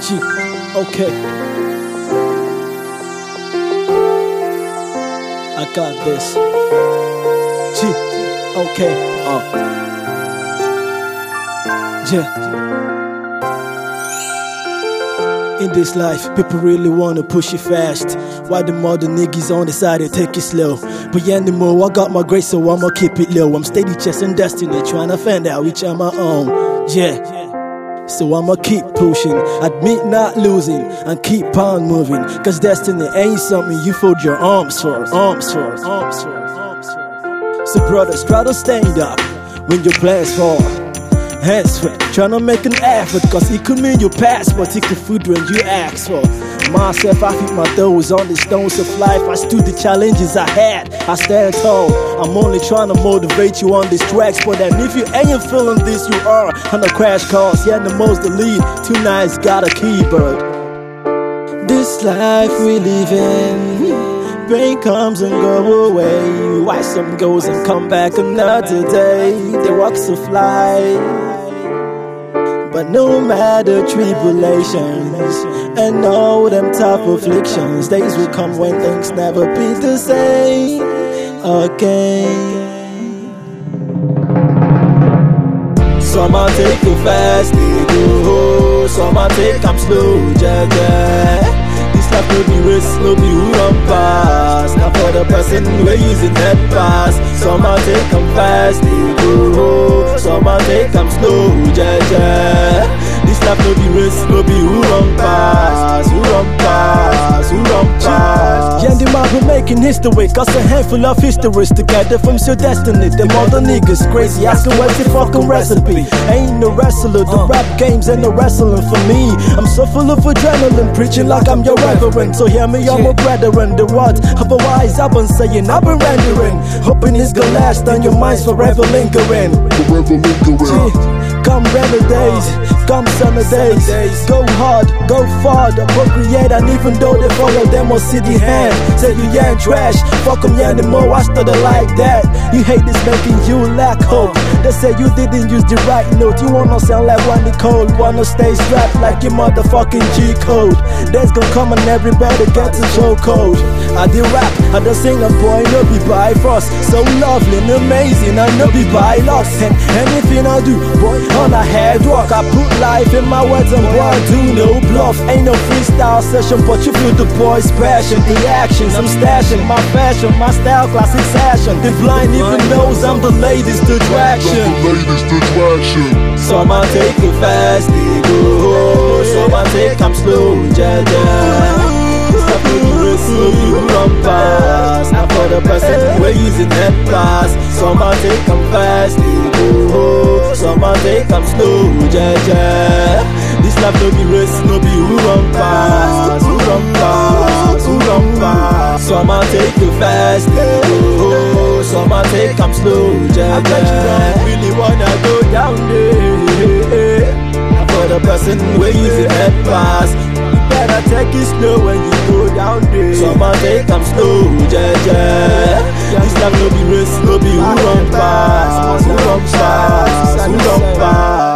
G, okay. I got this. G, okay. Uh. Yeah. In this life, people really wanna push it fast. Why the mother niggas on the side, they take it slow. But yeah, anymore, I got my grace, so I'ma keep it low. I'm steady chasing destiny, trying to find out which I'm my own. Yeah. So I'ma keep pushing, admit not losing, and keep on moving. Cause destiny ain't something you fold your arms for, arms for, arms for, arms for. So brothers, try to stand up when your plans fall. Hands sweat, tryna make an effort, cause it could mean your pass, but take the food when you ask for. Myself, I feed my toes on the stones of life. I stood the challenges I had. I stand tall. I'm only trying to motivate you on these tracks. But then if you ain't feeling this, you are on a crash course. Yeah, the most the lead. 2nice got a keyboard. This life we live in. Pain comes and go away. Why some goes and come back another day. The rocks will fly. But no matter tribulations and all them tough afflictions, days will come when things never be the same again. Some I take it fast, they go. Some I take I'm slow, yeah, yeah. No be race, no be who run pass. Now for the person we using that pass. Some I take 'em fast, they go. Some I take 'em slow, yeah, yeah. This life no be race, no be The making history, cause a handful of histories together from your destiny. Them other niggas crazy, asking what's the fucking recipe. Ain't no wrestler, the rap games ain't no wrestling for me. I'm so full of adrenaline, preaching like I'm your reverend. So hear me, I'm a brethren. The what? Otherwise, I've been saying, I've been rendering. Hoping it's gonna last on your minds forever lingering. Forever lingering. Come rainy days, come summer days. Go hard, go far, procreate, and even though they follow them on city hand, say you ain't trash. Fuck them, yeah, anymore. I started like that. You hate this making you lack hope. They say you didn't use the right note. You wanna sound like one cold, wanna stay strapped like your motherfucking G code. Days gonna come and everybody gets a code. I did rap, I did sing a boy, no be by force. So lovely and amazing, I no be by loss. And anything I do, boy, on a head walk. I put life in my words and boy, I do no bluff. Ain't no freestyle session, but you feel the boy's passion, the actions. I'm stashing my fashion, my style, classic fashion. The blind even knows I'm the latest attraction. The latest attraction. Some I take it fast, they go. Some I take I'm slow, ja ja. Stop the no you run past. Now for the person we're using that pass. Some I take I'm fast, they go. Some I take I'm slow, ja. This life no be race, no be who run past, who run past, who run past. Some oh, I take it fast, they go. Some I take I'm slow, ja. I really wanna go down there. For the person we're using that pass. You better take it slow when you go down there. Some I take I'm slow, ja This life no be race, no be who run fast, who run fast, who run fast.